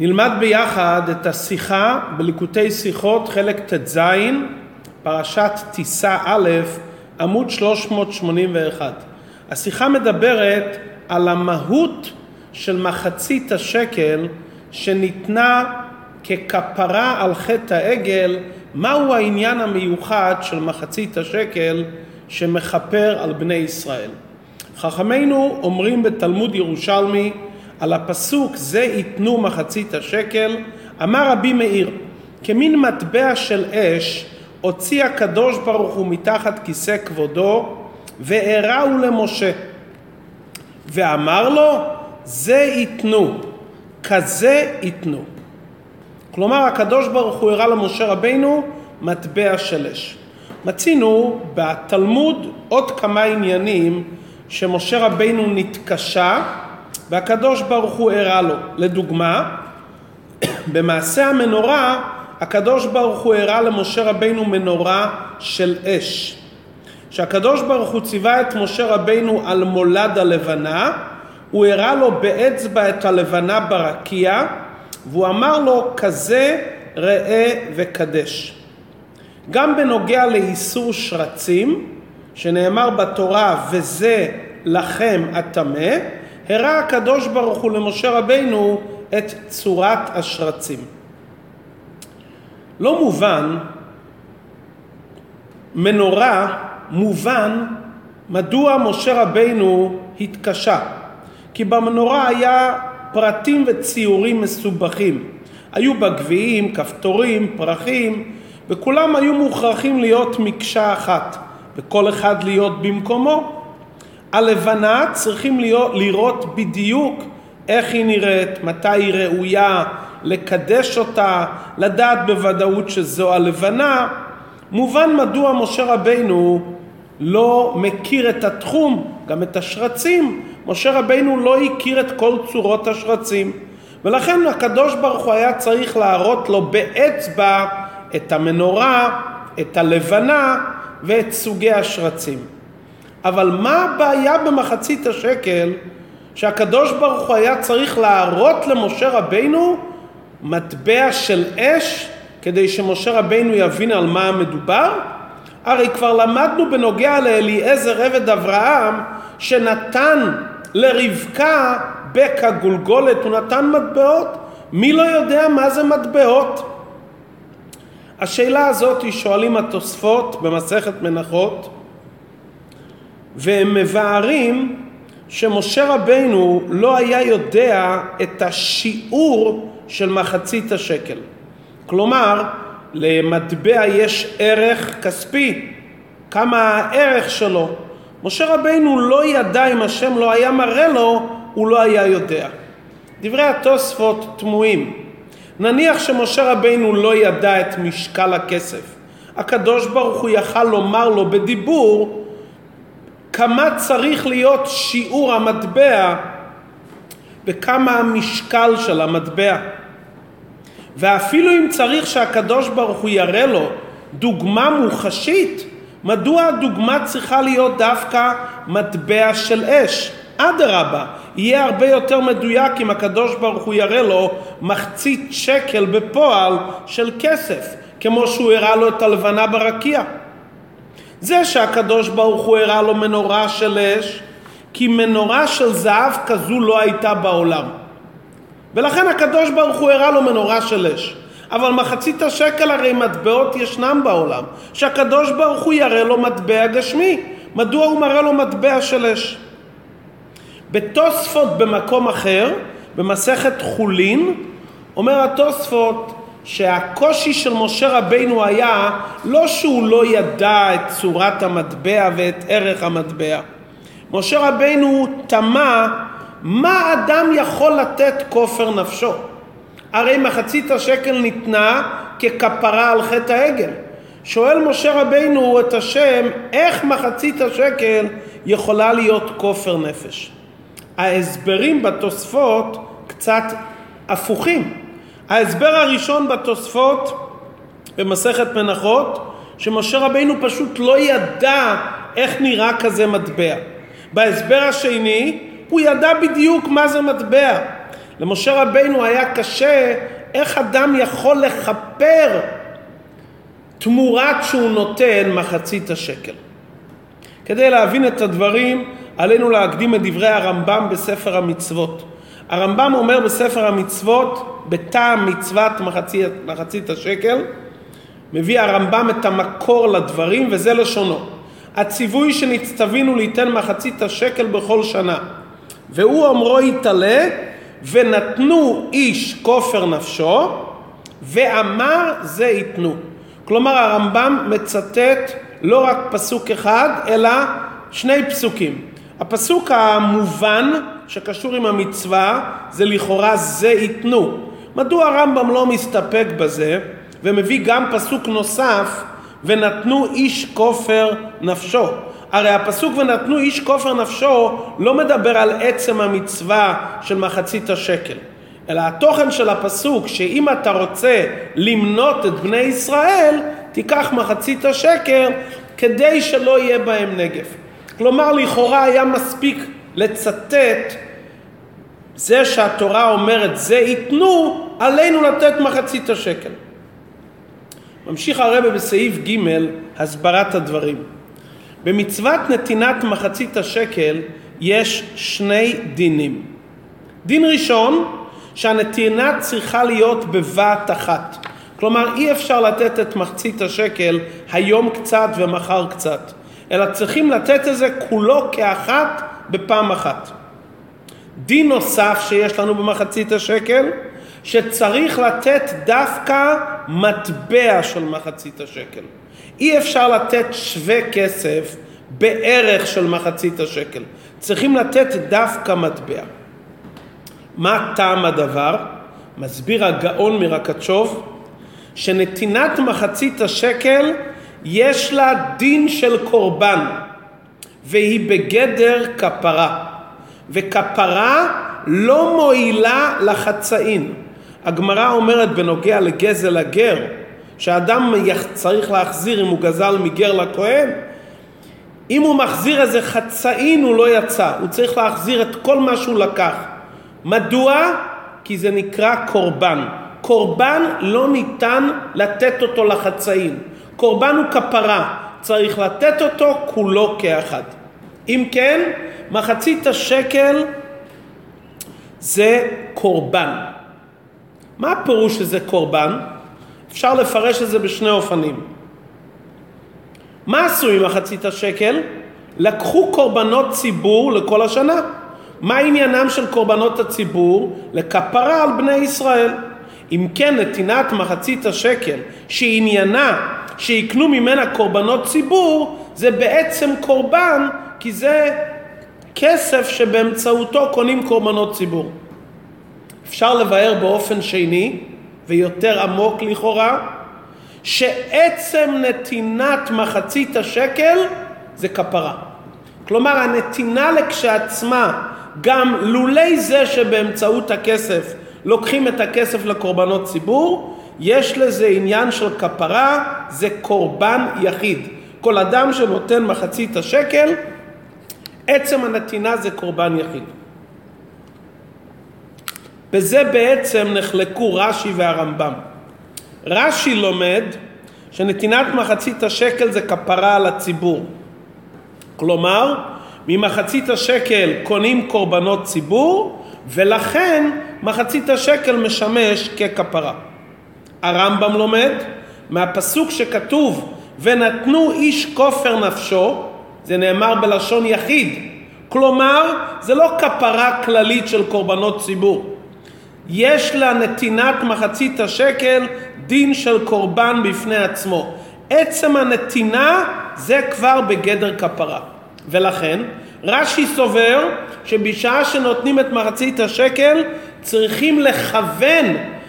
נלמד ביחד את השיחה בליקוטי שיחות חלק ט"ז, פרשת טיסה א', עמוד 381. השיחה מדברת על המהות של מחצית השקל שניתנה ככפרה על חטא העגל, מהו העניין המיוחד של מחצית השקל שמכפר על בני ישראל. חכמינו אומרים בתלמוד ירושלמי על הפסוק זה ייתנו מחצית השקל, אמר רבי מאיר, כמין מטבע של אש הוציא הקדוש ברוך הוא מתחת כיסא כבודו והראו למשה ואמר לו זה ייתנו, כזה ייתנו. כלומר הקדוש ברוך הוא הראה למשה רבינו מטבע של אש. מצינו בתלמוד עוד כמה עניינים שמשה רבינו נתקשה והקדוש ברוך הוא הראה לו. לדוגמה, במעשה המנורה הקדוש ברוך הוא הראה למשה רבינו מנורה של אש. כשהקדוש ברוך הוא ציווה את משה רבינו על מולד הלבנה, הוא הראה לו באצבע את הלבנה ברקיע, והוא אמר לו כזה ראה וקדש. גם בנוגע לאיסור שרצים, שנאמר בתורה וזה לכם הטמא, הראה הקדוש ברוך הוא למשה רבינו את צורת השרצים. לא מובן, מנורה מובן מדוע משה רבינו התקשה. כי במנורה היה פרטים וציורים מסובכים. היו בה גביעים, כפתורים, פרחים, וכולם היו מוכרחים להיות מקשה אחת, וכל אחד להיות במקומו. הלבנה צריכים להיות, לראות בדיוק איך היא נראית, מתי היא ראויה, לקדש אותה, לדעת בוודאות שזו הלבנה. מובן מדוע משה רבינו לא מכיר את התחום, גם את השרצים. משה רבינו לא הכיר את כל צורות השרצים. ולכן הקדוש ברוך הוא היה צריך להראות לו באצבע את המנורה, את הלבנה ואת סוגי השרצים. אבל מה הבעיה במחצית השקל שהקדוש ברוך הוא היה צריך להראות למשה רבינו מטבע של אש כדי שמשה רבינו יבין על מה מדובר? הרי כבר למדנו בנוגע לאליעזר עבד אברהם שנתן לרבקה בקע גולגולת, הוא נתן מטבעות. מי לא יודע מה זה מטבעות? השאלה הזאת היא שואלים התוספות במסכת מנחות והם מבארים שמשה רבינו לא היה יודע את השיעור של מחצית השקל. כלומר, למטבע יש ערך כספי, כמה הערך שלו. משה רבינו לא ידע אם השם לא היה מראה לו, הוא לא היה יודע. דברי התוספות תמוהים. נניח שמשה רבינו לא ידע את משקל הכסף. הקדוש ברוך הוא יכל לומר לו בדיבור כמה צריך להיות שיעור המטבע וכמה המשקל של המטבע. ואפילו אם צריך שהקדוש ברוך הוא יראה לו דוגמה מוחשית, מדוע הדוגמה צריכה להיות דווקא מטבע של אש? אדרבה, יהיה הרבה יותר מדויק אם הקדוש ברוך הוא יראה לו מחצית שקל בפועל של כסף, כמו שהוא הראה לו את הלבנה ברקיע. זה שהקדוש ברוך הוא הראה לו מנורה של אש, כי מנורה של זהב כזו לא הייתה בעולם. ולכן הקדוש ברוך הוא הראה לו מנורה של אש. אבל מחצית השקל הרי מטבעות ישנם בעולם, שהקדוש ברוך הוא יראה לו מטבע גשמי. מדוע הוא מראה לו מטבע של אש? בתוספות במקום אחר, במסכת חולין, אומר התוספות שהקושי של משה רבינו היה לא שהוא לא ידע את צורת המטבע ואת ערך המטבע. משה רבינו תמה מה אדם יכול לתת כופר נפשו? הרי מחצית השקל ניתנה ככפרה על חטא העגל. שואל משה רבינו את השם, איך מחצית השקל יכולה להיות כופר נפש? ההסברים בתוספות קצת הפוכים. ההסבר הראשון בתוספות במסכת מנחות, שמשה רבינו פשוט לא ידע איך נראה כזה מטבע. בהסבר השני, הוא ידע בדיוק מה זה מטבע. למשה רבינו היה קשה איך אדם יכול לכפר תמורת שהוא נותן מחצית השקל. כדי להבין את הדברים עלינו להקדים את דברי הרמב"ם בספר המצוות. הרמב"ם אומר בספר המצוות בטעם מצוות מחצית, מחצית השקל מביא הרמב"ם את המקור לדברים וזה לשונו. הציווי שנצטווינו ליתן מחצית השקל בכל שנה והוא אומרו יתעלה ונתנו איש כופר נפשו ואמר זה ייתנו כלומר הרמב"ם מצטט לא רק פסוק אחד אלא שני פסוקים. הפסוק המובן שקשור עם המצווה זה לכאורה זה ייתנו מדוע הרמב"ם לא מסתפק בזה ומביא גם פסוק נוסף ונתנו איש כופר נפשו הרי הפסוק ונתנו איש כופר נפשו לא מדבר על עצם המצווה של מחצית השקל אלא התוכן של הפסוק שאם אתה רוצה למנות את בני ישראל תיקח מחצית השקל כדי שלא יהיה בהם נגף. כלומר לכאורה היה מספיק לצטט זה שהתורה אומרת זה ייתנו עלינו לתת מחצית השקל ממשיך הרבה בסעיף ג' הסברת הדברים. במצוות נתינת מחצית השקל יש שני דינים. דין ראשון, שהנתינה צריכה להיות בבת אחת. כלומר, אי אפשר לתת את מחצית השקל היום קצת ומחר קצת, אלא צריכים לתת את זה כולו כאחת בפעם אחת. דין נוסף שיש לנו במחצית השקל, שצריך לתת דווקא מטבע של מחצית השקל. אי אפשר לתת שווה כסף בערך של מחצית השקל. צריכים לתת דווקא מטבע. מה טעם הדבר? מסביר הגאון מרקצ'וב שנתינת מחצית השקל יש לה דין של קורבן והיא בגדר כפרה וכפרה לא מועילה לחצאין הגמרא אומרת בנוגע לגזל הגר, שאדם צריך להחזיר אם הוא גזל מגר לכהן, אם הוא מחזיר איזה חצאין הוא לא יצא, הוא צריך להחזיר את כל מה שהוא לקח. מדוע? כי זה נקרא קורבן. קורבן לא ניתן לתת אותו לחצאין. קורבן הוא כפרה, צריך לתת אותו כולו כאחד. אם כן, מחצית השקל זה קורבן. מה הפירוש שזה קורבן? אפשר לפרש את זה בשני אופנים. מה עשו עם מחצית השקל? לקחו קורבנות ציבור לכל השנה. מה עניינם של קורבנות הציבור? לכפרה על בני ישראל. אם כן נתינת מחצית השקל שעניינה שיקנו ממנה קורבנות ציבור זה בעצם קורבן כי זה כסף שבאמצעותו קונים קורבנות ציבור. אפשר לבאר באופן שני ויותר עמוק לכאורה, שעצם נתינת מחצית השקל זה כפרה. כלומר הנתינה לכשעצמה, גם לולי זה שבאמצעות הכסף לוקחים את הכסף לקורבנות ציבור, יש לזה עניין של כפרה, זה קורבן יחיד. כל אדם שנותן מחצית השקל, עצם הנתינה זה קורבן יחיד. בזה בעצם נחלקו רש"י והרמב"ם. רש"י לומד שנתינת מחצית השקל זה כפרה על הציבור. כלומר, ממחצית השקל קונים קורבנות ציבור, ולכן מחצית השקל משמש ככפרה. הרמב"ם לומד מהפסוק שכתוב ונתנו איש כופר נפשו, זה נאמר בלשון יחיד, כלומר זה לא כפרה כללית של קורבנות ציבור, יש לנתינת מחצית השקל דין של קורבן בפני עצמו. עצם הנתינה זה כבר בגדר כפרה. ולכן רש"י סובר שבשעה שנותנים את מחצית השקל צריכים לכוון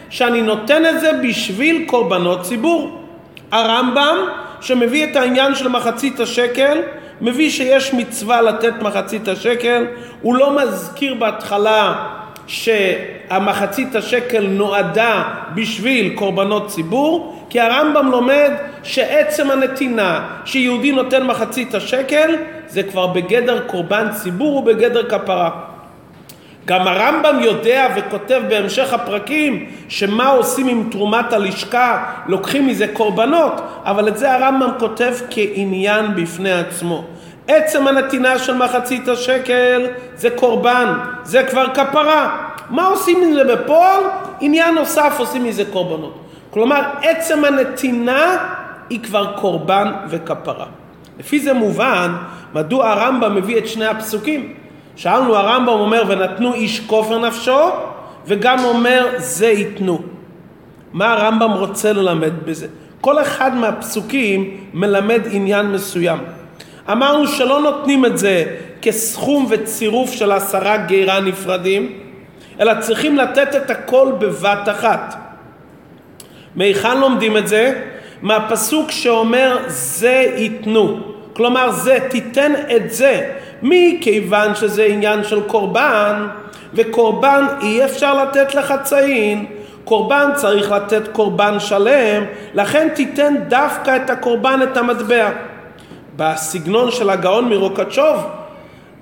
שאני נותן את זה בשביל קורבנות ציבור. הרמב"ם שמביא את העניין של מחצית השקל מביא שיש מצווה לתת מחצית השקל, הוא לא מזכיר בהתחלה שהמחצית השקל נועדה בשביל קורבנות ציבור, כי הרמב"ם לומד שעצם הנתינה שיהודי נותן מחצית השקל זה כבר בגדר קורבן ציבור ובגדר כפרה. גם הרמב"ם יודע וכותב בהמשך הפרקים שמה עושים עם תרומת הלשכה, לוקחים מזה קורבנות, אבל את זה הרמב"ם כותב כעניין בפני עצמו. עצם הנתינה של מחצית השקל זה קורבן, זה כבר כפרה. מה עושים עם זה בפועל? עניין נוסף עושים מזה קורבנות. כלומר, עצם הנתינה היא כבר קורבן וכפרה. לפי זה מובן מדוע הרמב"ם מביא את שני הפסוקים. שאלנו, הרמב"ם אומר ונתנו איש כופר נפשו, וגם אומר זה ייתנו. מה הרמב"ם רוצה ללמד בזה? כל אחד מהפסוקים מלמד עניין מסוים. אמרנו שלא נותנים את זה כסכום וצירוף של עשרה גירה נפרדים, אלא צריכים לתת את הכל בבת אחת. מהיכן לומדים את זה? מהפסוק שאומר זה ייתנו. כלומר זה, תיתן את זה. מכיוון שזה עניין של קורבן, וקורבן אי אפשר לתת לחצאין, קורבן צריך לתת קורבן שלם, לכן תיתן דווקא את הקורבן, את המטבע. בסגנון של הגאון מרוקצ'וב,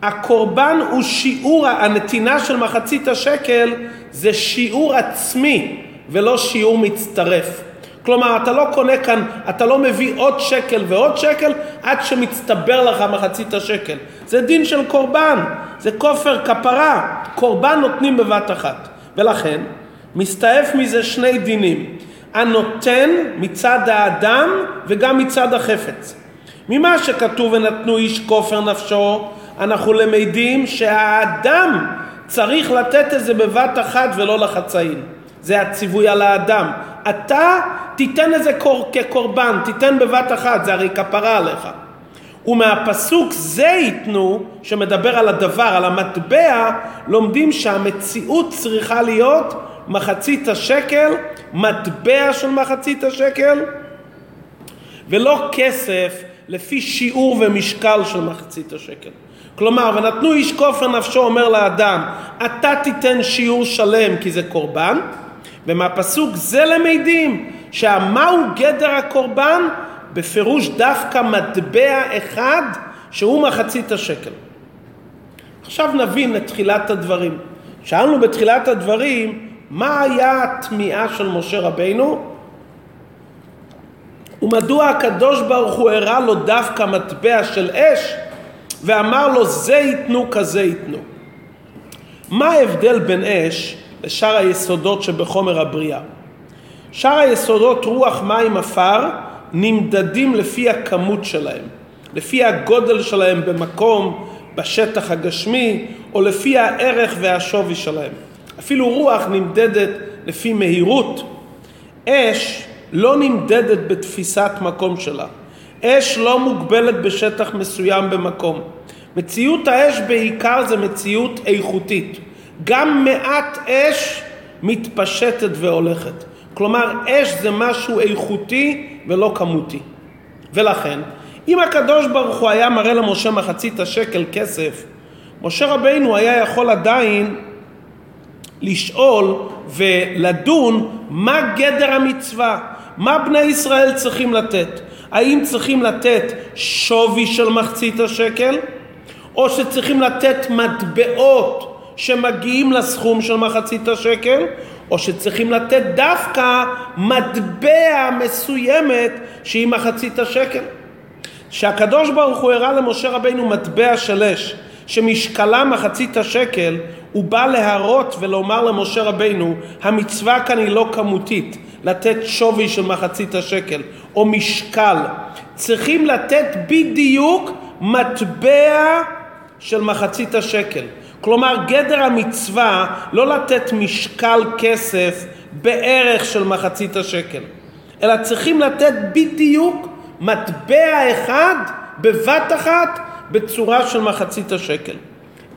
הקורבן הוא שיעור, הנתינה של מחצית השקל זה שיעור עצמי ולא שיעור מצטרף. כלומר, אתה לא קונה כאן, אתה לא מביא עוד שקל ועוד שקל עד שמצטבר לך מחצית השקל. זה דין של קורבן, זה כופר כפרה, קורבן נותנים בבת אחת. ולכן, מסתעף מזה שני דינים, הנותן מצד האדם וגם מצד החפץ. ממה שכתוב ונתנו איש כופר נפשו, אנחנו למדים שהאדם צריך לתת את זה בבת אחת ולא לחצאים. זה הציווי על האדם. אתה תיתן את זה כקורבן, תיתן בבת אחת, זה הרי כפרה עליך. ומהפסוק זה ייתנו, שמדבר על הדבר, על המטבע, לומדים שהמציאות צריכה להיות מחצית השקל, מטבע של מחצית השקל, ולא כסף לפי שיעור ומשקל של מחצית השקל. כלומר, ונתנו איש כופר נפשו אומר לאדם, אתה תיתן שיעור שלם כי זה קורבן, ומהפסוק זה למדים שהמהו גדר הקורבן? בפירוש דווקא מטבע אחד שהוא מחצית השקל. עכשיו נבין את תחילת הדברים. שאלנו בתחילת הדברים מה היה התמיהה של משה רבינו ומדוע הקדוש ברוך הוא הראה לו דווקא מטבע של אש ואמר לו זה ייתנו כזה ייתנו. מה ההבדל בין אש לשאר היסודות שבחומר הבריאה? שאר היסודות רוח מים עפר נמדדים לפי הכמות שלהם, לפי הגודל שלהם במקום, בשטח הגשמי, או לפי הערך והשווי שלהם. אפילו רוח נמדדת לפי מהירות. אש לא נמדדת בתפיסת מקום שלה. אש לא מוגבלת בשטח מסוים במקום. מציאות האש בעיקר זה מציאות איכותית. גם מעט אש מתפשטת והולכת. כלומר, אש זה משהו איכותי ולא כמותי. ולכן, אם הקדוש ברוך הוא היה מראה למשה מחצית השקל כסף, משה רבינו היה יכול עדיין לשאול ולדון מה גדר המצווה, מה בני ישראל צריכים לתת. האם צריכים לתת שווי של מחצית השקל, או שצריכים לתת מטבעות שמגיעים לסכום של מחצית השקל, או שצריכים לתת דווקא מטבע מסוימת שהיא מחצית השקל. שהקדוש ברוך הוא הראה למשה רבינו מטבע של אש שמשקלה מחצית השקל הוא בא להראות ולומר למשה רבינו המצווה כאן היא לא כמותית לתת שווי של מחצית השקל או משקל צריכים לתת בדיוק מטבע של מחצית השקל כלומר גדר המצווה לא לתת משקל כסף בערך של מחצית השקל, אלא צריכים לתת בדיוק מטבע אחד בבת אחת בצורה של מחצית השקל.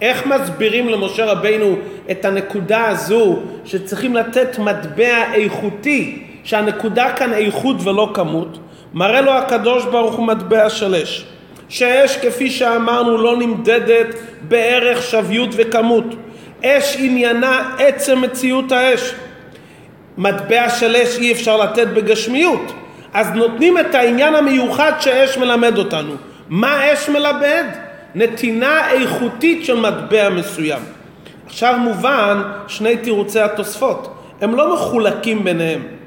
איך מסבירים למשה רבינו את הנקודה הזו שצריכים לתת מטבע איכותי, שהנקודה כאן איכות ולא כמות? מראה לו הקדוש ברוך הוא מטבע של אש. שאש כפי שאמרנו לא נמדדת בערך שוויות וכמות. אש עניינה עצם מציאות האש. מטבע של אש אי אפשר לתת בגשמיות. אז נותנים את העניין המיוחד שאש מלמד אותנו. מה אש מלמד? נתינה איכותית של מטבע מסוים. עכשיו מובן שני תירוצי התוספות, הם לא מחולקים ביניהם.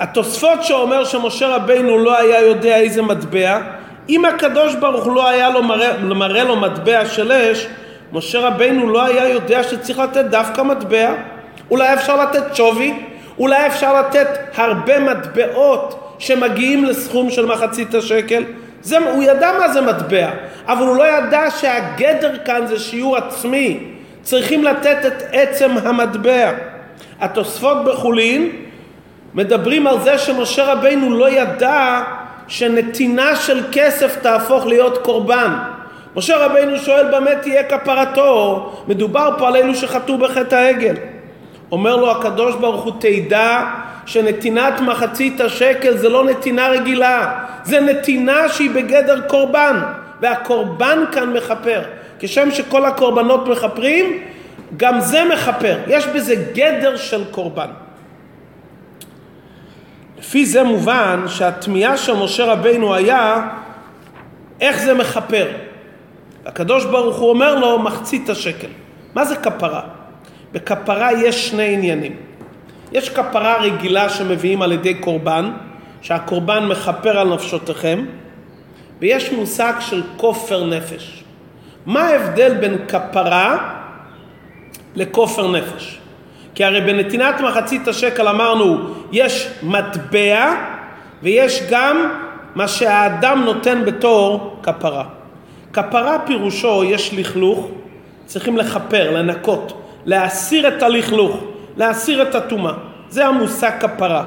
התוספות שאומר שמשה רבינו לא היה יודע איזה מטבע, אם הקדוש ברוך לא היה לו מראה, מראה לו מטבע של אש, משה רבינו לא היה יודע שצריך לתת דווקא מטבע. אולי אפשר לתת שווי, אולי אפשר לתת הרבה מטבעות שמגיעים לסכום של מחצית השקל. זה, הוא ידע מה זה מטבע, אבל הוא לא ידע שהגדר כאן זה שיעור עצמי. צריכים לתת את עצם המטבע. התוספות בחולין מדברים על זה שמשה רבינו לא ידע שנתינה של כסף תהפוך להיות קורבן. משה רבינו שואל במה תהיה כפרתו, מדובר פה על אלו שחטאו בחטא העגל. אומר לו הקדוש ברוך הוא תדע שנתינת מחצית השקל זה לא נתינה רגילה, זה נתינה שהיא בגדר קורבן, והקורבן כאן מכפר. כשם שכל הקורבנות מכפרים, גם זה מכפר, יש בזה גדר של קורבן. לפי זה מובן שהתמיהה של משה רבינו היה איך זה מכפר. הקדוש ברוך הוא אומר לו מחצית השקל. מה זה כפרה? בכפרה יש שני עניינים. יש כפרה רגילה שמביאים על ידי קורבן, שהקורבן מכפר על נפשותיכם, ויש מושג של כופר נפש. מה ההבדל בין כפרה לכופר נפש? כי הרי בנתינת מחצית השקל אמרנו יש מטבע ויש גם מה שהאדם נותן בתור כפרה. כפרה פירושו יש לכלוך, צריכים לכפר, לנקות, להסיר את הלכלוך, להסיר את הטומאה. זה המושג כפרה.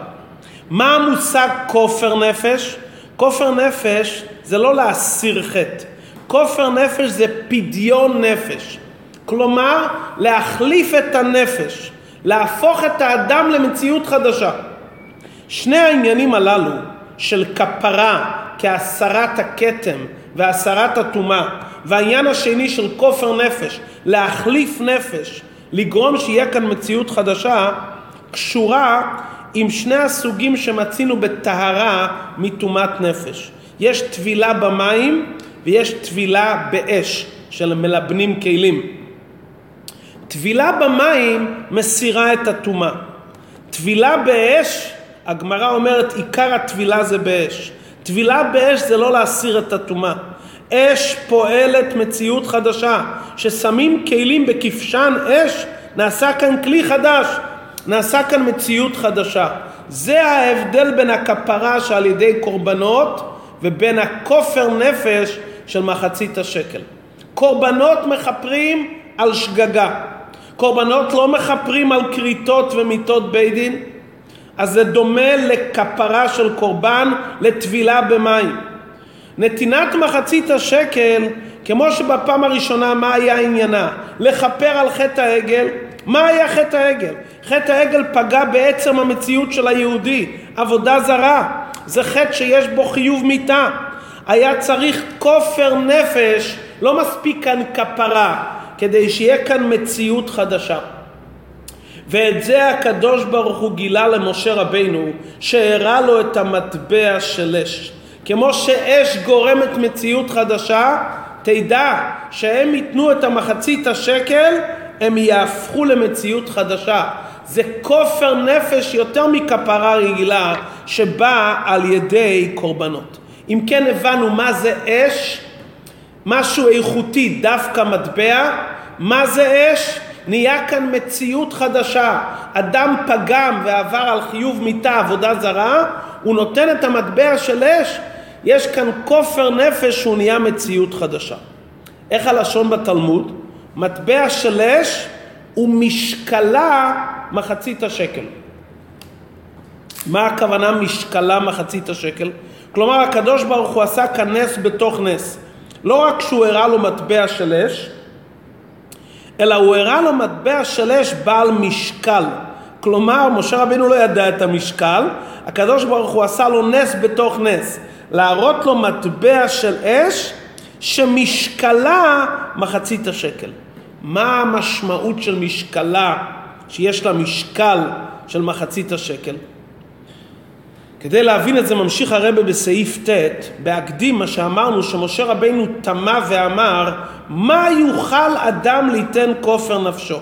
מה המושג כופר נפש? כופר נפש זה לא להסיר חטא. כופר נפש זה פדיון נפש. כלומר, להחליף את הנפש. להפוך את האדם למציאות חדשה. שני העניינים הללו של כפרה כהסרת הכתם והסרת הטומאה והעניין השני של כופר נפש, להחליף נפש, לגרום שיהיה כאן מציאות חדשה, קשורה עם שני הסוגים שמצינו בטהרה מטומאת נפש. יש טבילה במים ויש טבילה באש של מלבנים כלים. טבילה במים מסירה את הטומאה. טבילה באש, הגמרא אומרת עיקר הטבילה זה באש. טבילה באש זה לא להסיר את הטומאה. אש פועלת מציאות חדשה. ששמים כלים בכבשן אש, נעשה כאן כלי חדש. נעשה כאן מציאות חדשה. זה ההבדל בין הכפרה שעל ידי קורבנות ובין הכופר נפש של מחצית השקל. קורבנות מכפרים על שגגה. קורבנות לא מכפרים על כריתות ומיתות בית דין, אז זה דומה לכפרה של קורבן לטבילה במים. נתינת מחצית השקל, כמו שבפעם הראשונה מה היה עניינה? לכפר על חטא העגל. מה היה חטא העגל? חטא העגל פגע בעצם המציאות של היהודי, עבודה זרה. זה חטא שיש בו חיוב מיתה. היה צריך כופר נפש, לא מספיק כאן כפרה. כדי שיהיה כאן מציאות חדשה. ואת זה הקדוש ברוך הוא גילה למשה רבינו, שהראה לו את המטבע של אש. כמו שאש גורמת מציאות חדשה, תדע שהם ייתנו את המחצית השקל, הם יהפכו למציאות חדשה. זה כופר נפש יותר מכפרה רגילה שבאה על ידי קורבנות. אם כן הבנו מה זה אש, משהו איכותי, דווקא מטבע, מה זה אש? נהיה כאן מציאות חדשה. אדם פגם ועבר על חיוב מיתה, עבודה זרה, הוא נותן את המטבע של אש, יש כאן כופר נפש שהוא נהיה מציאות חדשה. איך הלשון בתלמוד? מטבע של אש ומשקלה מחצית השקל. מה הכוונה משקלה מחצית השקל? כלומר הקדוש ברוך הוא עשה כאן נס בתוך נס. לא רק שהוא הראה לו מטבע של אש, אלא הוא הראה לו מטבע של אש בעל משקל. כלומר, משה רבינו לא ידע את המשקל, הקדוש ברוך הוא עשה לו נס בתוך נס. להראות לו מטבע של אש שמשקלה מחצית השקל. מה המשמעות של משקלה שיש לה משקל של מחצית השקל? כדי להבין את זה ממשיך הרבה בסעיף ט', בהקדים מה שאמרנו שמשה רבינו תמה ואמר מה יוכל אדם ליתן כופר נפשו.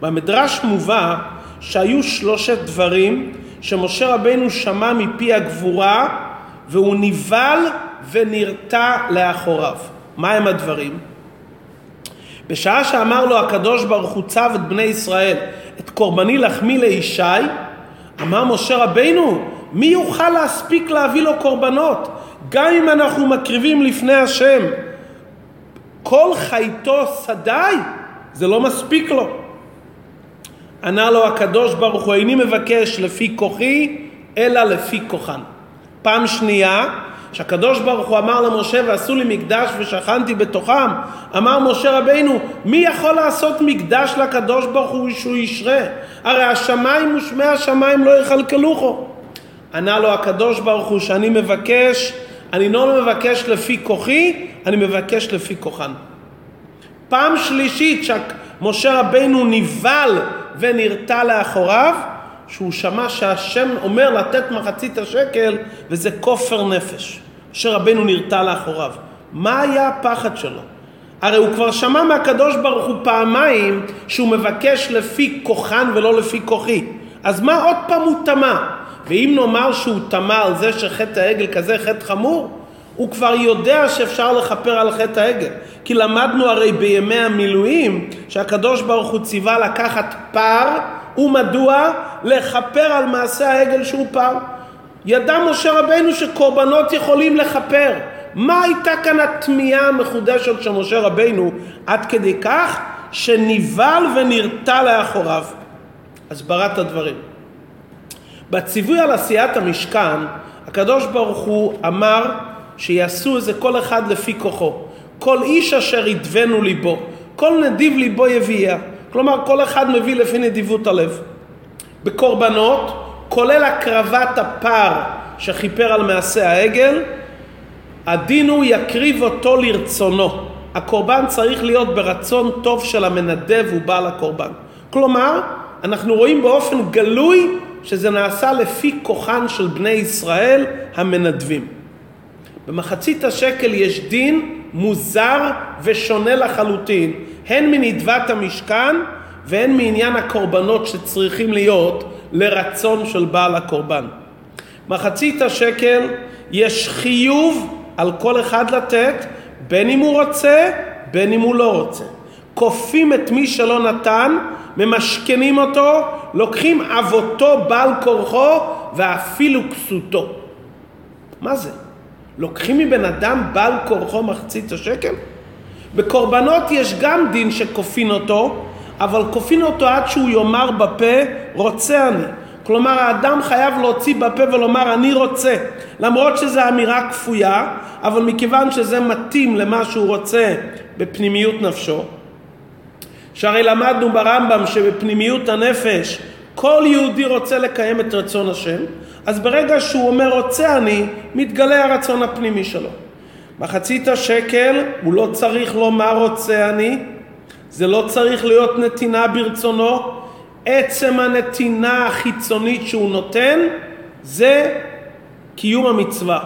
במדרש מובא שהיו שלושת דברים שמשה רבינו שמע מפי הגבורה והוא נבהל ונרתע לאחוריו. מה הם הדברים? בשעה שאמר לו הקדוש ברוך הוא צו את בני ישראל את קורבני לחמי לישי אמר משה רבינו מי יוכל להספיק להביא לו קורבנות? גם אם אנחנו מקריבים לפני השם כל חייתו שדי זה לא מספיק לו. ענה לו הקדוש ברוך הוא איני מבקש לפי כוחי אלא לפי כוחן פעם שנייה שהקדוש ברוך הוא אמר למשה ועשו לי מקדש ושכנתי בתוכם אמר משה רבינו מי יכול לעשות מקדש לקדוש ברוך הוא שהוא ישרה? הרי השמיים ושמי השמיים לא יכלכלוכו ענה לו הקדוש ברוך הוא שאני מבקש אני לא מבקש לפי כוחי אני מבקש לפי כוחן פעם שלישית שמשה רבינו נבהל ונרתע לאחוריו שהוא שמע שהשם אומר לתת מחצית השקל וזה כופר נפש. משה רבנו נרתע לאחוריו. מה היה הפחד שלו? הרי הוא כבר שמע מהקדוש ברוך הוא פעמיים שהוא מבקש לפי כוחן ולא לפי כוחי. אז מה עוד פעם הוא טמא? ואם נאמר שהוא טמא על זה שחטא העגל כזה חטא חמור, הוא כבר יודע שאפשר לכפר על חטא העגל. כי למדנו הרי בימי המילואים שהקדוש ברוך הוא ציווה לקחת פר ומדוע? לכפר על מעשה העגל שהוא פר. ידע משה רבנו שקורבנות יכולים לכפר. מה הייתה כאן התמיהה המחודשת של משה רבנו עד כדי כך שנבהל ונרתע לאחוריו? הסברת הדברים. בציווי על עשיית המשכן, הקדוש ברוך הוא אמר שיעשו איזה כל אחד לפי כוחו. כל איש אשר ידבנו ליבו, כל נדיב ליבו יביאה. כלומר, כל אחד מביא לפי נדיבות הלב. בקורבנות, כולל הקרבת הפר שכיפר על מעשה העגל, הדין הוא יקריב אותו לרצונו. הקורבן צריך להיות ברצון טוב של המנדב ובעל הקורבן. כלומר, אנחנו רואים באופן גלוי שזה נעשה לפי כוחן של בני ישראל המנדבים. במחצית השקל יש דין מוזר ושונה לחלוטין, הן מנדבת המשכן והן מעניין הקורבנות שצריכים להיות לרצון של בעל הקורבן. מחצית השקל יש חיוב על כל אחד לתת, בין אם הוא רוצה, בין אם הוא לא רוצה. כופים את מי שלא נתן, ממשכנים אותו, לוקחים אבותו בעל כורחו ואפילו כסותו. מה זה? לוקחים מבן אדם בעל כורחו מחצית השקל? בקורבנות יש גם דין שכופין אותו, אבל כופין אותו עד שהוא יאמר בפה רוצה אני. כלומר האדם חייב להוציא בפה ולומר אני רוצה למרות שזו אמירה כפויה אבל מכיוון שזה מתאים למה שהוא רוצה בפנימיות נפשו שהרי למדנו ברמב"ם שבפנימיות הנפש כל יהודי רוצה לקיים את רצון השם אז ברגע שהוא אומר רוצה אני מתגלה הרצון הפנימי שלו מחצית השקל הוא לא צריך לומר רוצה אני זה לא צריך להיות נתינה ברצונו, עצם הנתינה החיצונית שהוא נותן זה קיום המצווה.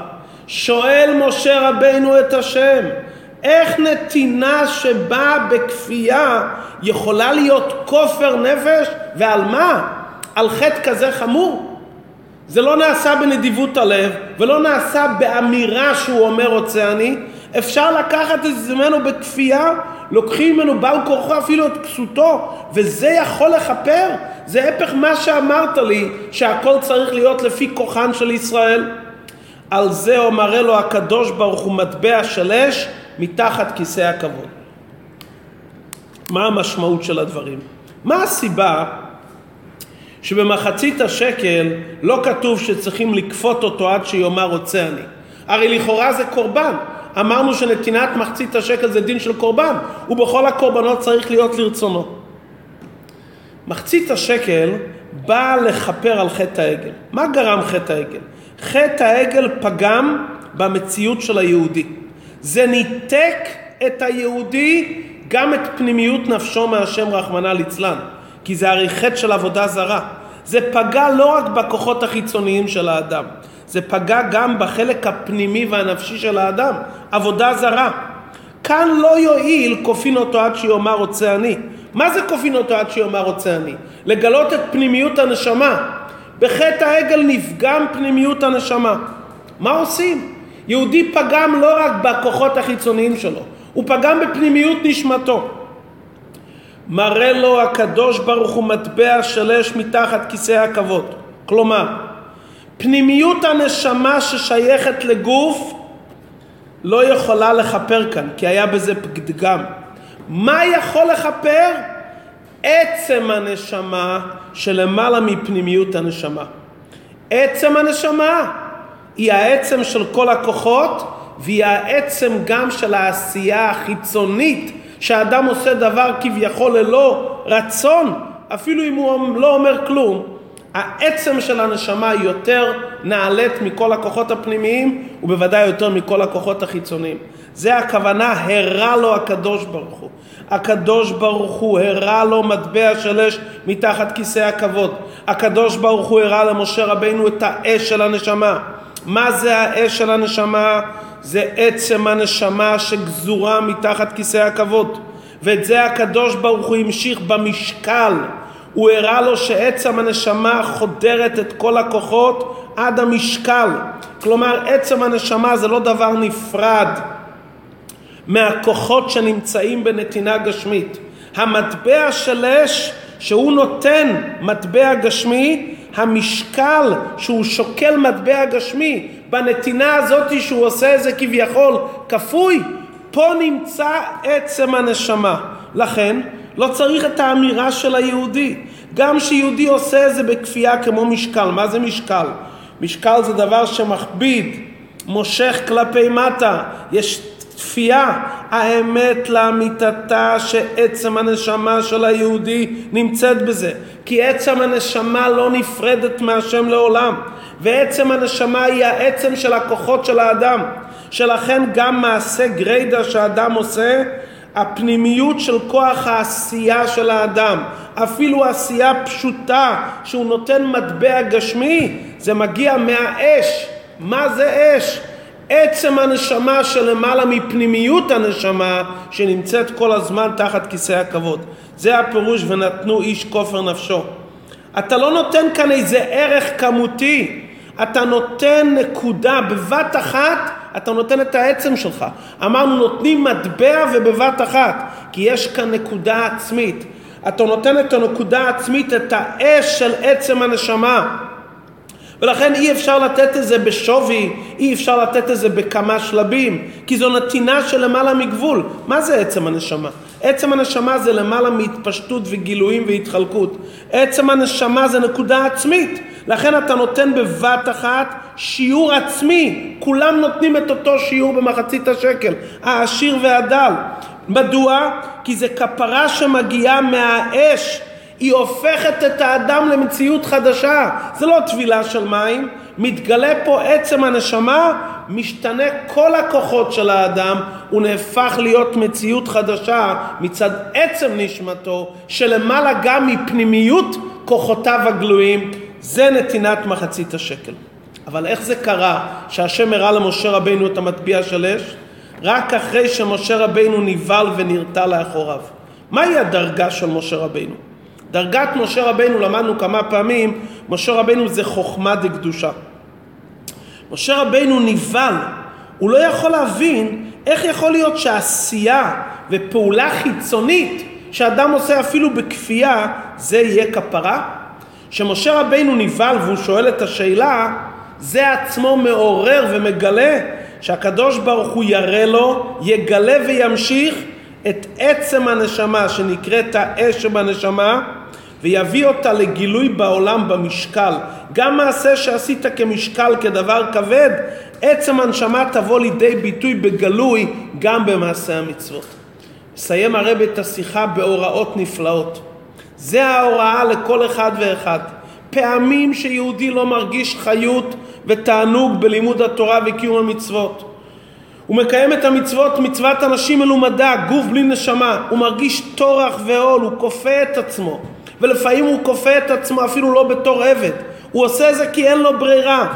שואל משה רבינו את השם, איך נתינה שבאה בכפייה יכולה להיות כופר נפש ועל מה? על חטא כזה חמור? זה לא נעשה בנדיבות הלב ולא נעשה באמירה שהוא אומר רוצה אני, אפשר לקחת את זה ממנו בכפייה לוקחים ממנו בעל כורחו אפילו את כסותו, וזה יכול לכפר? זה הפך מה שאמרת לי, שהכל צריך להיות לפי כוחן של ישראל. על זה אומר לו הקדוש ברוך הוא מטבע של אש מתחת כיסא הכבוד. מה המשמעות של הדברים? מה הסיבה שבמחצית השקל לא כתוב שצריכים לכפות אותו עד שיאמר רוצה אני? הרי לכאורה זה קורבן, אמרנו שנתינת מחצית השקל זה דין של קורבן, ובכל הקורבנות צריך להיות לרצונו. מחצית השקל באה לכפר על חטא העגל. מה גרם חטא העגל? חטא העגל פגם במציאות של היהודי. זה ניתק את היהודי גם את פנימיות נפשו מהשם רחמנא ליצלן. כי זה הרי חטא של עבודה זרה. זה פגע לא רק בכוחות החיצוניים של האדם, זה פגע גם בחלק הפנימי והנפשי של האדם, עבודה זרה. כאן לא יועיל כופין אותו עד שיאמר רוצה אני. מה זה כופין אותו עד שיאמר רוצה אני? לגלות את פנימיות הנשמה. בחטא העגל נפגם פנימיות הנשמה. מה עושים? יהודי פגם לא רק בכוחות החיצוניים שלו, הוא פגם בפנימיות נשמתו. מראה לו הקדוש ברוך הוא מטבע שלש מתחת כיסא הכבוד. כלומר, פנימיות הנשמה ששייכת לגוף לא יכולה לכפר כאן, כי היה בזה פתגם. מה יכול לכפר? עצם הנשמה שלמעלה מפנימיות הנשמה. עצם הנשמה היא העצם של כל הכוחות והיא העצם גם של העשייה החיצונית שהאדם עושה דבר כביכול ללא רצון אפילו אם הוא לא אומר כלום העצם של הנשמה היא יותר נעלית מכל הכוחות הפנימיים ובוודאי יותר מכל הכוחות החיצוניים. זה הכוונה, הרע לו הקדוש ברוך הוא. הקדוש ברוך הוא הרע לו מטבע של אש מתחת כיסא הכבוד. הקדוש ברוך הוא הרע למשה רבינו את האש של הנשמה. מה זה האש של הנשמה? זה עצם הנשמה שגזורה מתחת כיסא הכבוד. ואת זה הקדוש ברוך הוא המשיך במשקל. הוא הראה לו שעצם הנשמה חודרת את כל הכוחות עד המשקל. כלומר, עצם הנשמה זה לא דבר נפרד מהכוחות שנמצאים בנתינה גשמית. המטבע של אש שהוא נותן מטבע גשמי, המשקל שהוא שוקל מטבע גשמי בנתינה הזאת שהוא עושה זה כביכול כפוי, פה נמצא עצם הנשמה. לכן לא צריך את האמירה של היהודי. גם שיהודי עושה את זה בכפייה כמו משקל. מה זה משקל? משקל זה דבר שמכביד, מושך כלפי מטה. יש כפייה. האמת לאמיתתה שעצם הנשמה של היהודי נמצאת בזה. כי עצם הנשמה לא נפרדת מהשם לעולם. ועצם הנשמה היא העצם של הכוחות של האדם. שלכן גם מעשה גריידה שהאדם עושה הפנימיות של כוח העשייה של האדם, אפילו עשייה פשוטה שהוא נותן מטבע גשמי, זה מגיע מהאש. מה זה אש? עצם הנשמה שלמעלה מפנימיות הנשמה שנמצאת כל הזמן תחת כיסא הכבוד. זה הפירוש ונתנו איש כופר נפשו. אתה לא נותן כאן איזה ערך כמותי, אתה נותן נקודה בבת אחת אתה נותן את העצם שלך. אמרנו נותנים מטבע ובבת אחת, כי יש כאן נקודה עצמית. אתה נותן את הנקודה העצמית, את האש של עצם הנשמה. ולכן אי אפשר לתת את זה בשווי, אי אפשר לתת את זה בכמה שלבים, כי זו נתינה של למעלה מגבול. מה זה עצם הנשמה? עצם הנשמה זה למעלה מהתפשטות וגילויים והתחלקות. עצם הנשמה זה נקודה עצמית. לכן אתה נותן בבת אחת שיעור עצמי. כולם נותנים את אותו שיעור במחצית השקל, העשיר והדל. מדוע? כי זה כפרה שמגיעה מהאש. היא הופכת את האדם למציאות חדשה. זה לא טבילה של מים, מתגלה פה עצם הנשמה, משתנה כל הכוחות של האדם, הוא נהפך להיות מציאות חדשה מצד עצם נשמתו, שלמעלה גם מפנימיות כוחותיו הגלויים, זה נתינת מחצית השקל. אבל איך זה קרה שהשם הראה למשה רבינו את המטביע של אש? רק אחרי שמשה רבינו נבהל ונרתע לאחוריו. מהי הדרגה של משה רבינו? דרגת משה רבינו, למדנו כמה פעמים, משה רבינו זה חוכמה דקדושה. משה רבינו נבהל, הוא לא יכול להבין איך יכול להיות שעשייה ופעולה חיצונית שאדם עושה אפילו בכפייה, זה יהיה כפרה? שמשה רבינו נבהל והוא שואל את השאלה, זה עצמו מעורר ומגלה שהקדוש ברוך הוא יראה לו, יגלה וימשיך את עצם הנשמה שנקראת האש שבנשמה ויביא אותה לגילוי בעולם במשקל. גם מעשה שעשית כמשקל, כדבר כבד, עצם הנשמה תבוא לידי ביטוי בגלוי גם במעשה המצוות. מסיים הרב את השיחה בהוראות נפלאות. זה ההוראה לכל אחד ואחד. פעמים שיהודי לא מרגיש חיות ותענוג בלימוד התורה וקיום המצוות. הוא מקיים את המצוות, מצוות אנשים מלומדה, גוף בלי נשמה. הוא מרגיש טורח ועול, הוא כופה את עצמו. ולפעמים הוא כופה את עצמו אפילו לא בתור עבד. הוא עושה זה כי אין לו ברירה.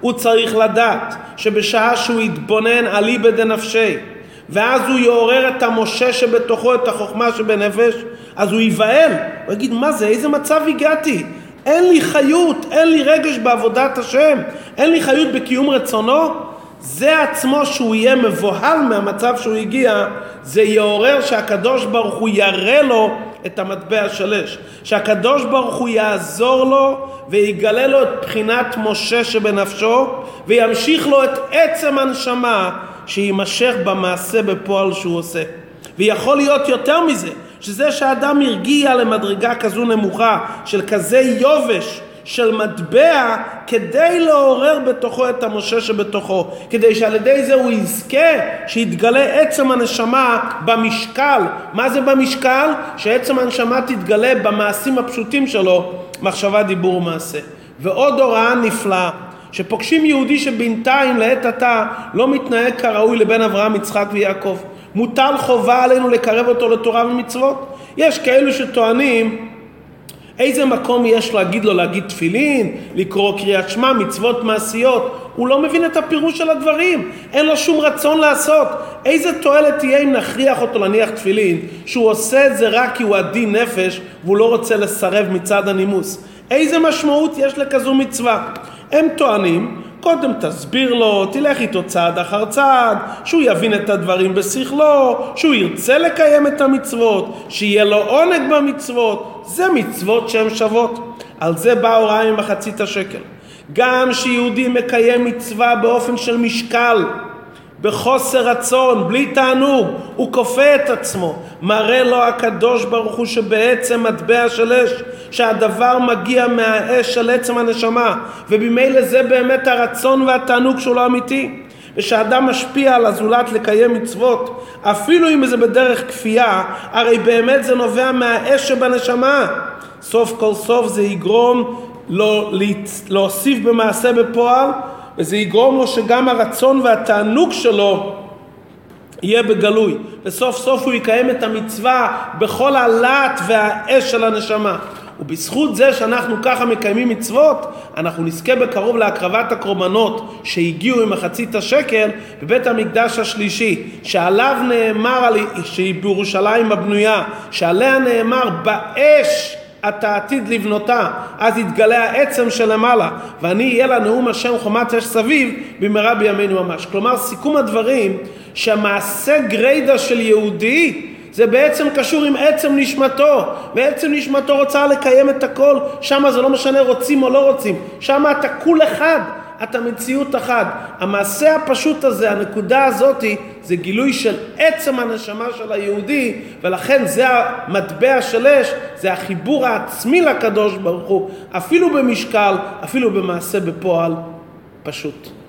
הוא צריך לדעת שבשעה שהוא יתבונן על איבא דנפשי ואז הוא יעורר את המשה שבתוכו, את החוכמה שבנפש, אז הוא ייבהל, הוא יגיד מה זה, איזה מצב הגעתי? אין לי חיות, אין לי רגש בעבודת השם, אין לי חיות בקיום רצונו, זה עצמו שהוא יהיה מבוהל מהמצב שהוא הגיע, זה יעורר שהקדוש ברוך הוא יראה לו את המטבע של אש, שהקדוש ברוך הוא יעזור לו ויגלה לו את בחינת משה שבנפשו וימשיך לו את עצם הנשמה שיימשך במעשה בפועל שהוא עושה. ויכול להיות יותר מזה, שזה שאדם הרגיע למדרגה כזו נמוכה של כזה יובש של מטבע כדי לעורר בתוכו את המשה שבתוכו, כדי שעל ידי זה הוא יזכה שיתגלה עצם הנשמה במשקל. מה זה במשקל? שעצם הנשמה תתגלה במעשים הפשוטים שלו, מחשבה, דיבור ומעשה. ועוד הוראה נפלאה, שפוגשים יהודי שבינתיים לעת עתה לא מתנהג כראוי לבן אברהם, יצחק ויעקב. מוטל חובה עלינו לקרב אותו לתורה ומצוות. יש כאלו שטוענים איזה מקום יש להגיד לו להגיד תפילין, לקרוא קריאת שמע, מצוות מעשיות? הוא לא מבין את הפירוש של הדברים, אין לו שום רצון לעשות. איזה תועלת תהיה אם נכריח אותו להניח תפילין, שהוא עושה את זה רק כי הוא עדין נפש והוא לא רוצה לסרב מצד הנימוס? איזה משמעות יש לכזו מצווה? הם טוענים קודם תסביר לו, תלך איתו צעד אחר צעד, שהוא יבין את הדברים בשכלו, שהוא ירצה לקיים את המצוות, שיהיה לו עונג במצוות, זה מצוות שהן שוות. על זה באה הוראה ממחצית השקל. גם שיהודי מקיים מצווה באופן של משקל, בחוסר רצון, בלי תענוג, הוא כופה את עצמו, מראה לו הקדוש ברוך הוא שבעצם מטבע של אש, שהדבר מגיע מהאש של עצם הנשמה, ובמילא זה באמת הרצון והתענוג שהוא לא אמיתי. ושאדם משפיע על הזולת לקיים מצוות, אפילו אם זה בדרך כפייה, הרי באמת זה נובע מהאש שבנשמה. סוף כל סוף זה יגרום לו להוסיף במעשה בפועל וזה יגרום לו שגם הרצון והתענוג שלו יהיה בגלוי, וסוף סוף הוא יקיים את המצווה בכל הלהט והאש של הנשמה. ובזכות זה שאנחנו ככה מקיימים מצוות, אנחנו נזכה בקרוב להקרבת הקורבנות שהגיעו עם מחצית השקל בבית המקדש השלישי, שעליו נאמר, שהיא בירושלים הבנויה, שעליה נאמר באש אתה עתיד לבנותה, אז יתגלה העצם שלמעלה, ואני אהיה לה נאום השם חומת אש סביב, במהרה בימינו ממש. כלומר, סיכום הדברים, שהמעשה גריידה של יהודי זה בעצם קשור עם עצם נשמתו, ועצם נשמתו רוצה לקיים את הכל, שם זה לא משנה רוצים או לא רוצים, שם אתה כול אחד. אתה מציאות אחת. המעשה הפשוט הזה, הנקודה הזאתי, זה גילוי של עצם הנשמה של היהודי, ולכן זה המטבע של אש, זה החיבור העצמי לקדוש ברוך הוא, אפילו במשקל, אפילו במעשה בפועל פשוט.